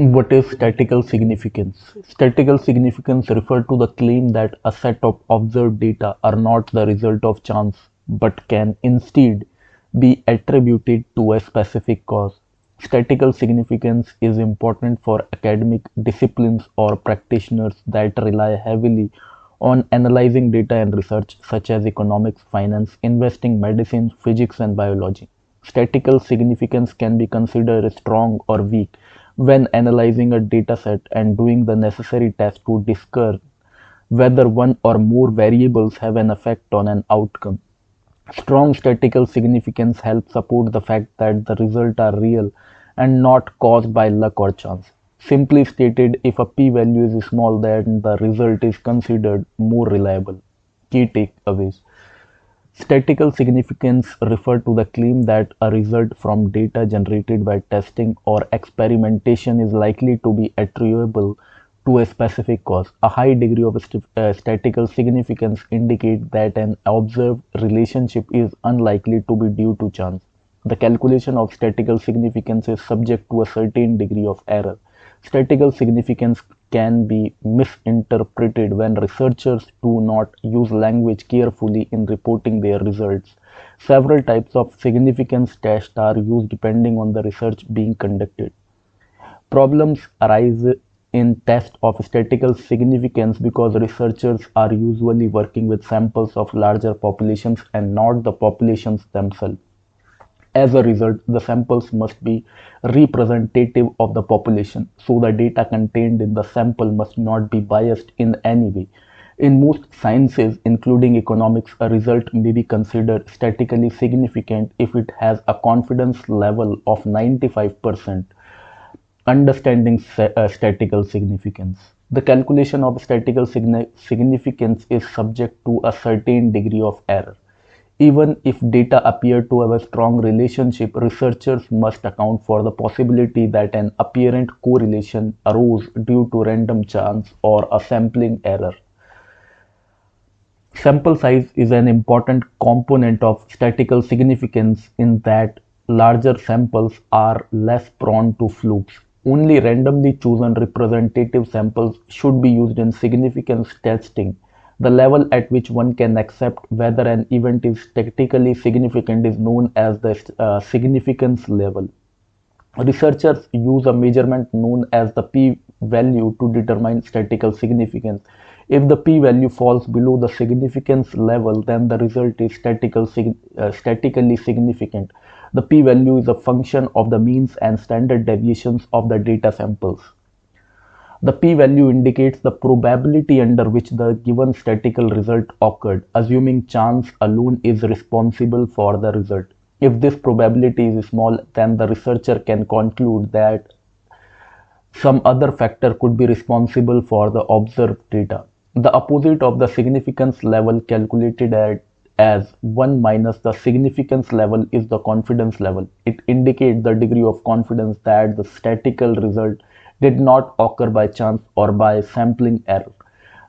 What is statistical significance? Statistical significance refers to the claim that a set of observed data are not the result of chance but can instead be attributed to a specific cause. Statistical significance is important for academic disciplines or practitioners that rely heavily on analyzing data and research such as economics, finance, investing, medicine, physics and biology. Statistical significance can be considered strong or weak when analyzing a dataset and doing the necessary tests to discern whether one or more variables have an effect on an outcome. Strong statistical significance helps support the fact that the results are real and not caused by luck or chance. Simply stated, if a p-value is small, then the result is considered more reliable. Key takeaways. Statistical significance refer to the claim that a result from data generated by testing or experimentation is likely to be attributable to a specific cause. A high degree of st uh, statistical significance indicates that an observed relationship is unlikely to be due to chance. The calculation of statistical significance is subject to a certain degree of error. Statistical significance can be misinterpreted when researchers do not use language carefully in reporting their results. Several types of significance tests are used depending on the research being conducted. Problems arise in tests of statistical significance because researchers are usually working with samples of larger populations and not the populations themselves. As a result, the samples must be representative of the population, so the data contained in the sample must not be biased in any way. In most sciences, including economics, a result may be considered statistically significant if it has a confidence level of 95%. Understanding uh, statistical significance. The calculation of statistical significance is subject to a certain degree of error. Even if data appear to have a strong relationship, researchers must account for the possibility that an apparent correlation arose due to random chance or a sampling error. Sample size is an important component of statistical significance in that larger samples are less prone to flukes. Only randomly chosen representative samples should be used in significance testing the level at which one can accept whether an event is statistically significant is known as the uh, significance level. Researchers use a measurement known as the p-value to determine statistical significance. If the p-value falls below the significance level, then the result is statistical, uh, statistically significant. The p-value is a function of the means and standard deviations of the data samples. The p-value indicates the probability under which the given statistical result occurred, assuming chance alone is responsible for the result. If this probability is small, then the researcher can conclude that some other factor could be responsible for the observed data. The opposite of the significance level calculated at as 1 minus the significance level is the confidence level. It indicates the degree of confidence that the statistical result did not occur by chance or by sampling error.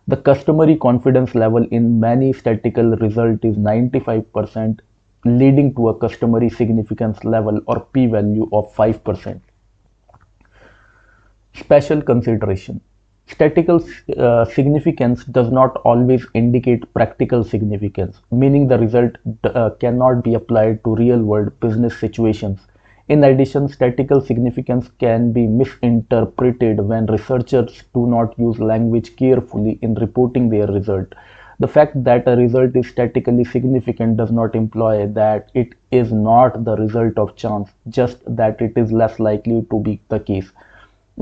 The customary confidence level in many statistical result is 95% leading to a customary significance level or p-value of 5%. Special consideration. Statistical uh, significance does not always indicate practical significance, meaning the result uh, cannot be applied to real-world business situations in addition, statistical significance can be misinterpreted when researchers do not use language carefully in reporting their result. The fact that a result is statistically significant does not imply that it is not the result of chance, just that it is less likely to be the case.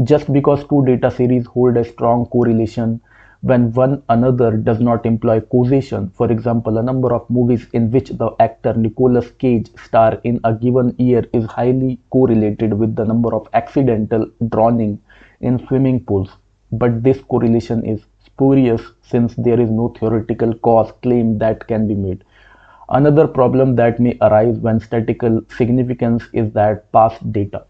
Just because two data series hold a strong correlation when one another does not imply causation. For example, a number of movies in which the actor Nicolas Cage star in a given year is highly correlated with the number of accidental drowning in swimming pools. But this correlation is spurious since there is no theoretical cause claim that can be made. Another problem that may arise when statistical significance is that past data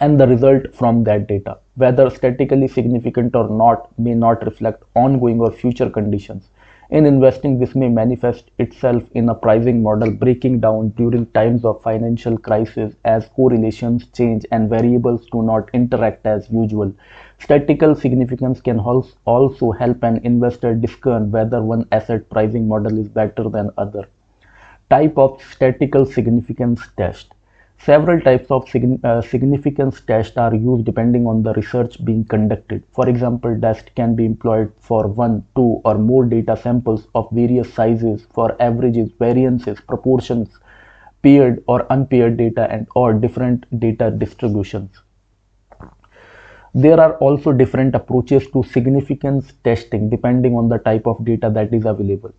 and the result from that data, whether statistically significant or not, may not reflect ongoing or future conditions. In investing, this may manifest itself in a pricing model breaking down during times of financial crisis as correlations change and variables do not interact as usual. Statistical significance can also help an investor discern whether one asset pricing model is better than other. Type of statistical significance test. Several types of uh, significance tests are used depending on the research being conducted. For example, tests can be employed for one, two, or more data samples of various sizes for averages, variances, proportions, paired or unpaired data, and or different data distributions. There are also different approaches to significance testing depending on the type of data that is available.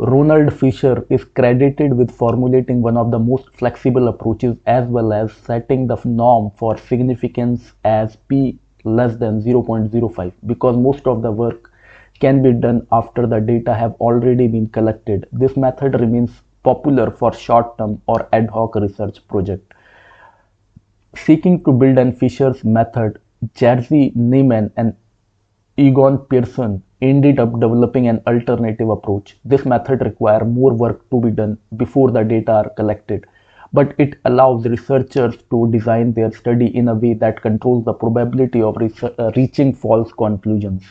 Ronald Fisher is credited with formulating one of the most flexible approaches as well as setting the norm for significance as p less than 0.05 because most of the work can be done after the data have already been collected. This method remains popular for short-term or ad hoc research projects. Seeking to build on Fisher's method, Jerzy Neyman and Egon Pearson ended up developing an alternative approach. This method requires more work to be done before the data are collected, but it allows researchers to design their study in a way that controls the probability of uh, reaching false conclusions.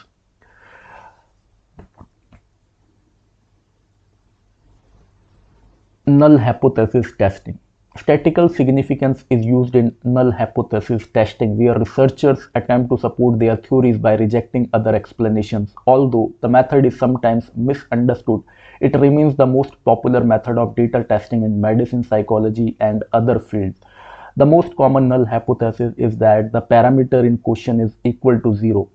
Null hypothesis testing. Statistical significance is used in null hypothesis testing where researchers attempt to support their theories by rejecting other explanations. Although the method is sometimes misunderstood, it remains the most popular method of data testing in medicine, psychology, and other fields. The most common null hypothesis is that the parameter in question is equal to zero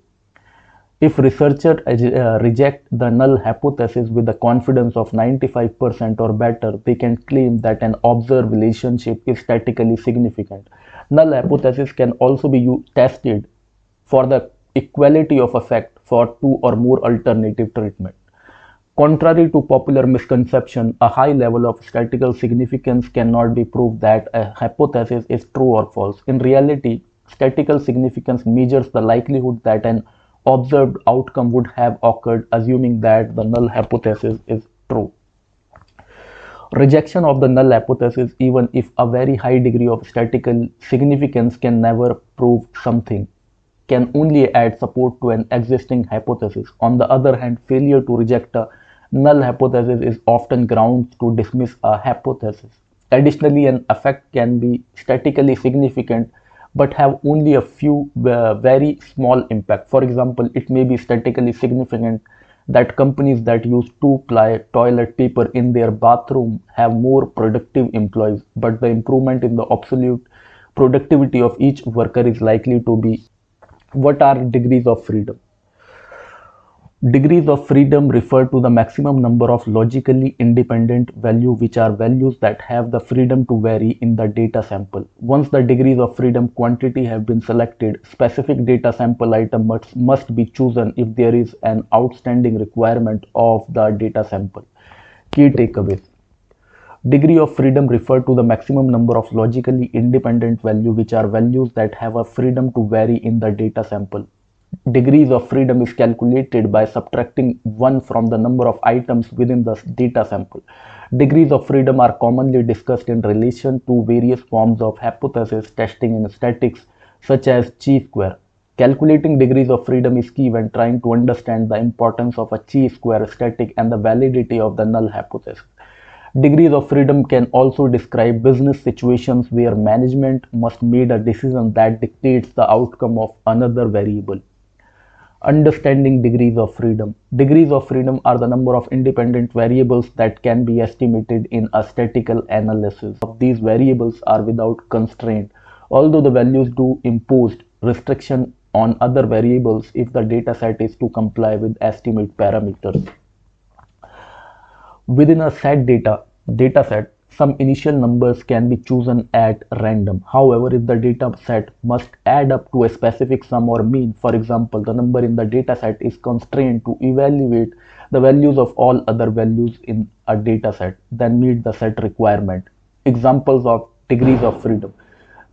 if researchers uh, reject the null hypothesis with a confidence of 95% or better, they can claim that an observed relationship is statistically significant. Null hypothesis can also be tested for the equality of effect for two or more alternative treatment. Contrary to popular misconception, a high level of statistical significance cannot be proved that a hypothesis is true or false. In reality, statistical significance measures the likelihood that an observed outcome would have occurred assuming that the null hypothesis is true. Rejection of the null hypothesis even if a very high degree of statistical significance can never prove something can only add support to an existing hypothesis. On the other hand, failure to reject a null hypothesis is often grounds to dismiss a hypothesis. Additionally, an effect can be statistically significant but have only a few uh, very small impact. For example, it may be statistically significant that companies that use two-ply toilet paper in their bathroom have more productive employees, but the improvement in the absolute productivity of each worker is likely to be what are degrees of freedom Degrees of freedom refer to the maximum number of logically independent value which are values that have the freedom to vary in the data sample. Once the degrees of freedom quantity have been selected, specific data sample item must, must be chosen if there is an outstanding requirement of the data sample. Key takeaways. Degree of freedom refer to the maximum number of logically independent value which are values that have a freedom to vary in the data sample degrees of freedom is calculated by subtracting 1 from the number of items within the data sample. Degrees of freedom are commonly discussed in relation to various forms of hypothesis testing in statistics such as chi-square. Calculating degrees of freedom is key when trying to understand the importance of a chi-square statistic and the validity of the null hypothesis. Degrees of freedom can also describe business situations where management must make a decision that dictates the outcome of another variable. Understanding degrees of freedom. Degrees of freedom are the number of independent variables that can be estimated in a statistical analysis. These variables are without constraint, although the values do impose restriction on other variables if the dataset is to comply with estimate parameters. Within a set data dataset, some initial numbers can be chosen at random. However, if the data set must add up to a specific sum or mean, for example, the number in the data set is constrained to evaluate the values of all other values in a data set, then meet the set requirement. Examples of degrees of freedom.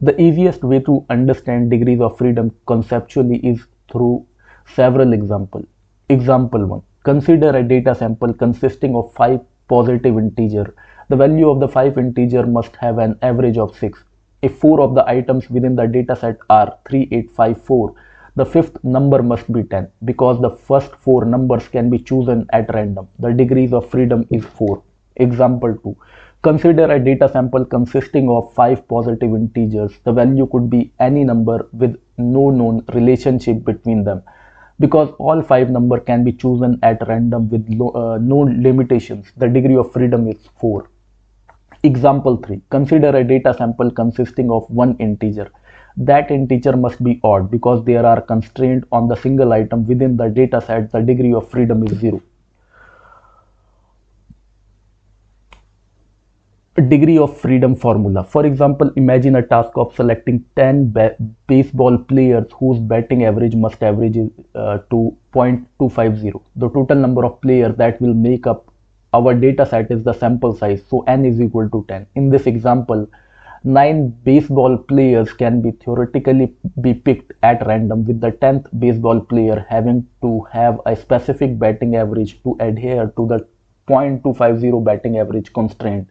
The easiest way to understand degrees of freedom conceptually is through several examples. Example 1 Consider a data sample consisting of 5 positive integer. The value of the 5 integer must have an average of 6. If 4 of the items within the dataset are 3854, the fifth number must be 10 because the first 4 numbers can be chosen at random. The degrees of freedom is 4. Example 2. Consider a data sample consisting of 5 positive integers. The value could be any number with no known relationship between them because all five number can be chosen at random with uh, no limitations the degree of freedom is 4 example 3 consider a data sample consisting of one integer that integer must be odd because there are constraints on the single item within the data set the degree of freedom is 0 degree of freedom formula. For example, imagine a task of selecting 10 baseball players whose batting average must average uh, to 0.250. The total number of players that will make up our data set is the sample size. So n is equal to 10. In this example, 9 baseball players can be theoretically be picked at random with the 10th baseball player having to have a specific batting average to adhere to the 0.250 batting average constraint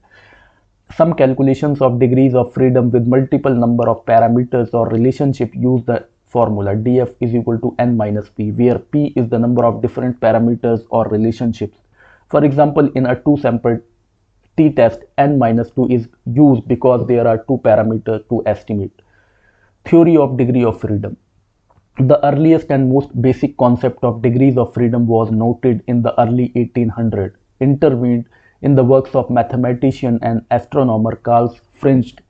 some calculations of degrees of freedom with multiple number of parameters or relationship use the formula df is equal to n minus p where p is the number of different parameters or relationships for example in a two sample t-test n minus 2 is used because there are two parameters to estimate. Theory of degree of freedom. The earliest and most basic concept of degrees of freedom was noted in the early 1800 intervened in the works of mathematician and astronomer Carl Friedrich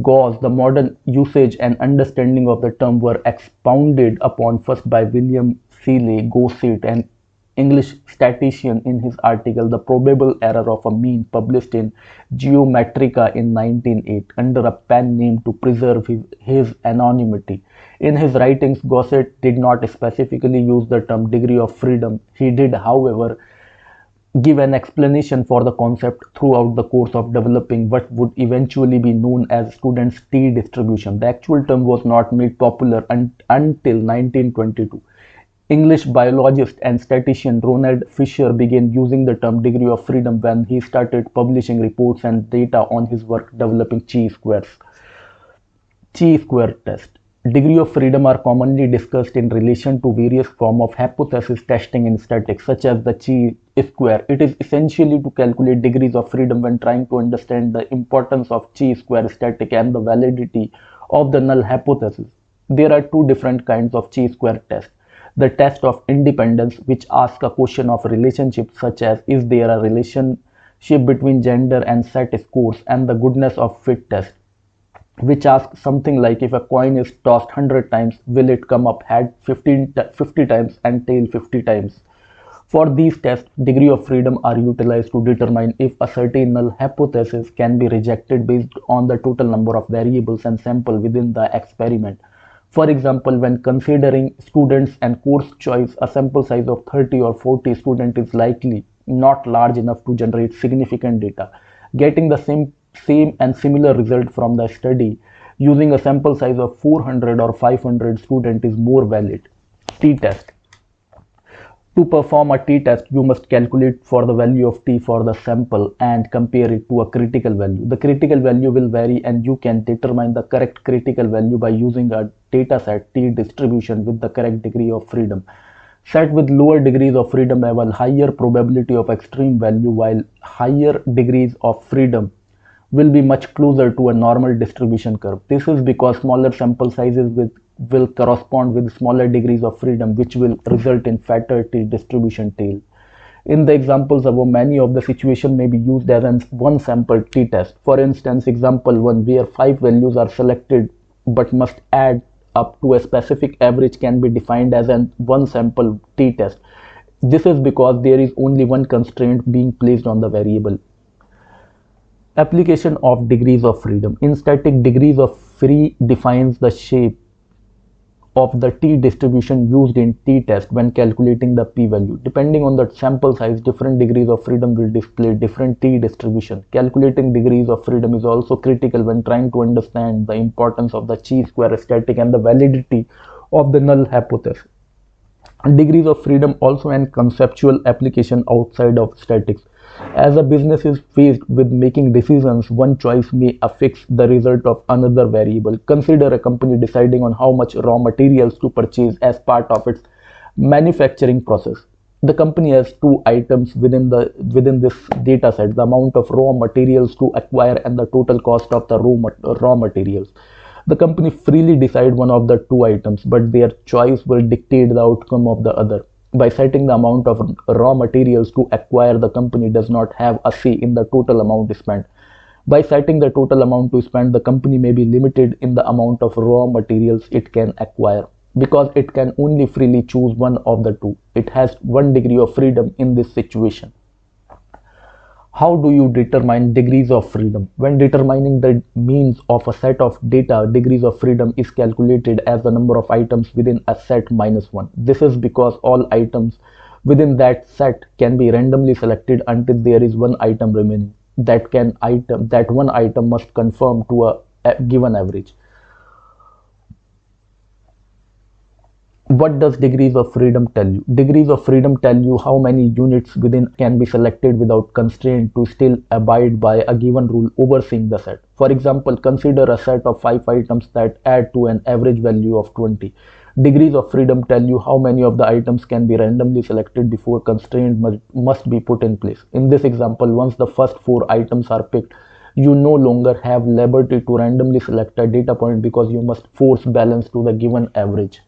Gauss, the modern usage and understanding of the term were expounded upon first by William Seeley Gosset, an English statistician in his article The Probable Error of a Mean published in Biometrika in 1908 under a pen name to preserve his, his anonymity. In his writings, Gosset did not specifically use the term degree of freedom. He did, however, give an explanation for the concept throughout the course of developing what would eventually be known as student's T distribution. The actual term was not made popular un until 1922. English biologist and statistician Ronald Fisher began using the term degree of freedom when he started publishing reports and data on his work developing chi-squares. Chi-square test. Degree of freedom are commonly discussed in relation to various form of hypothesis testing in statistics, such as the chi-square. It is essentially to calculate degrees of freedom when trying to understand the importance of chi-square static and the validity of the null hypothesis. There are two different kinds of chi-square test. The test of independence, which asks a question of relationship such as is there a relationship between gender and SAT scores, and the goodness of fit test which asks something like if a coin is tossed 100 times, will it come up head 15, 50 times and tail 50 times? For these tests, degree of freedom are utilized to determine if a certain null hypothesis can be rejected based on the total number of variables and sample within the experiment. For example, when considering students and course choice, a sample size of 30 or 40 students is likely not large enough to generate significant data. Getting the same same and similar result from the study using a sample size of 400 or 500 student is more valid. T-test. To perform a t-test, you must calculate for the value of t for the sample and compare it to a critical value. The critical value will vary and you can determine the correct critical value by using a dataset t distribution with the correct degree of freedom. Set with lower degrees of freedom have a higher probability of extreme value while higher degrees of freedom will be much closer to a normal distribution curve. This is because smaller sample sizes with, will correspond with smaller degrees of freedom which will result in fatter distribution tail. In the examples above, many of the situation may be used as an one sample t-test. For instance, example 1 where 5 values are selected but must add up to a specific average can be defined as an one sample t-test. This is because there is only one constraint being placed on the variable. Application of degrees of freedom. In static, degrees of free defines the shape of the t-distribution used in t-test when calculating the p-value. Depending on the sample size, different degrees of freedom will display different t-distribution. Calculating degrees of freedom is also critical when trying to understand the importance of the chi-square static and the validity of the null hypothesis. degrees of freedom also an conceptual application outside of statics as a business is faced with making decisions one choice may affect the result of another variable. Consider a company deciding on how much raw materials to purchase as part of its manufacturing process. The company has two items within the within this data set the amount of raw materials to acquire and the total cost of the raw, raw materials. The company freely decide one of the two items, but their choice will dictate the outcome of the other. By setting the amount of raw materials to acquire, the company does not have a say in the total amount spent. By setting the total amount to spend, the company may be limited in the amount of raw materials it can acquire. Because it can only freely choose one of the two, it has one degree of freedom in this situation how do you determine degrees of freedom? When determining the means of a set of data, degrees of freedom is calculated as the number of items within a set minus 1. This is because all items within that set can be randomly selected until there is one item remaining. That can item that one item must conform to a, a given average. What does degrees of freedom tell you? Degrees of freedom tell you how many units within can be selected without constraint to still abide by a given rule overseeing the set. For example consider a set of 5 items that add to an average value of 20 degrees of freedom tell you how many of the items can be randomly selected before constraint must, must be put in place. In this example once the first four items are picked you no longer have liberty to randomly select a data point because you must force balance to the given average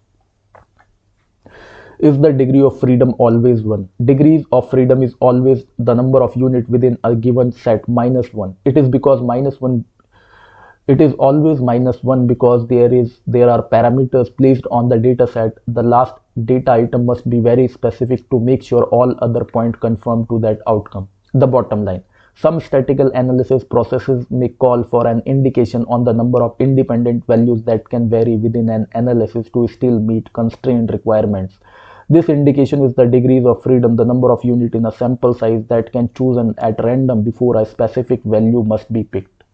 is the degree of freedom always 1? Degrees of freedom is always the number of unit within a given set minus 1. It is because minus 1 it is always minus 1 because there is there are parameters placed on the data set the last data item must be very specific to make sure all other point conform to that outcome the bottom line some statistical analysis processes may call for an indication on the number of independent values that can vary within an analysis to still meet constraint requirements this indication is the degrees of freedom, the number of unit in a sample size that can choose an at random before a specific value must be picked.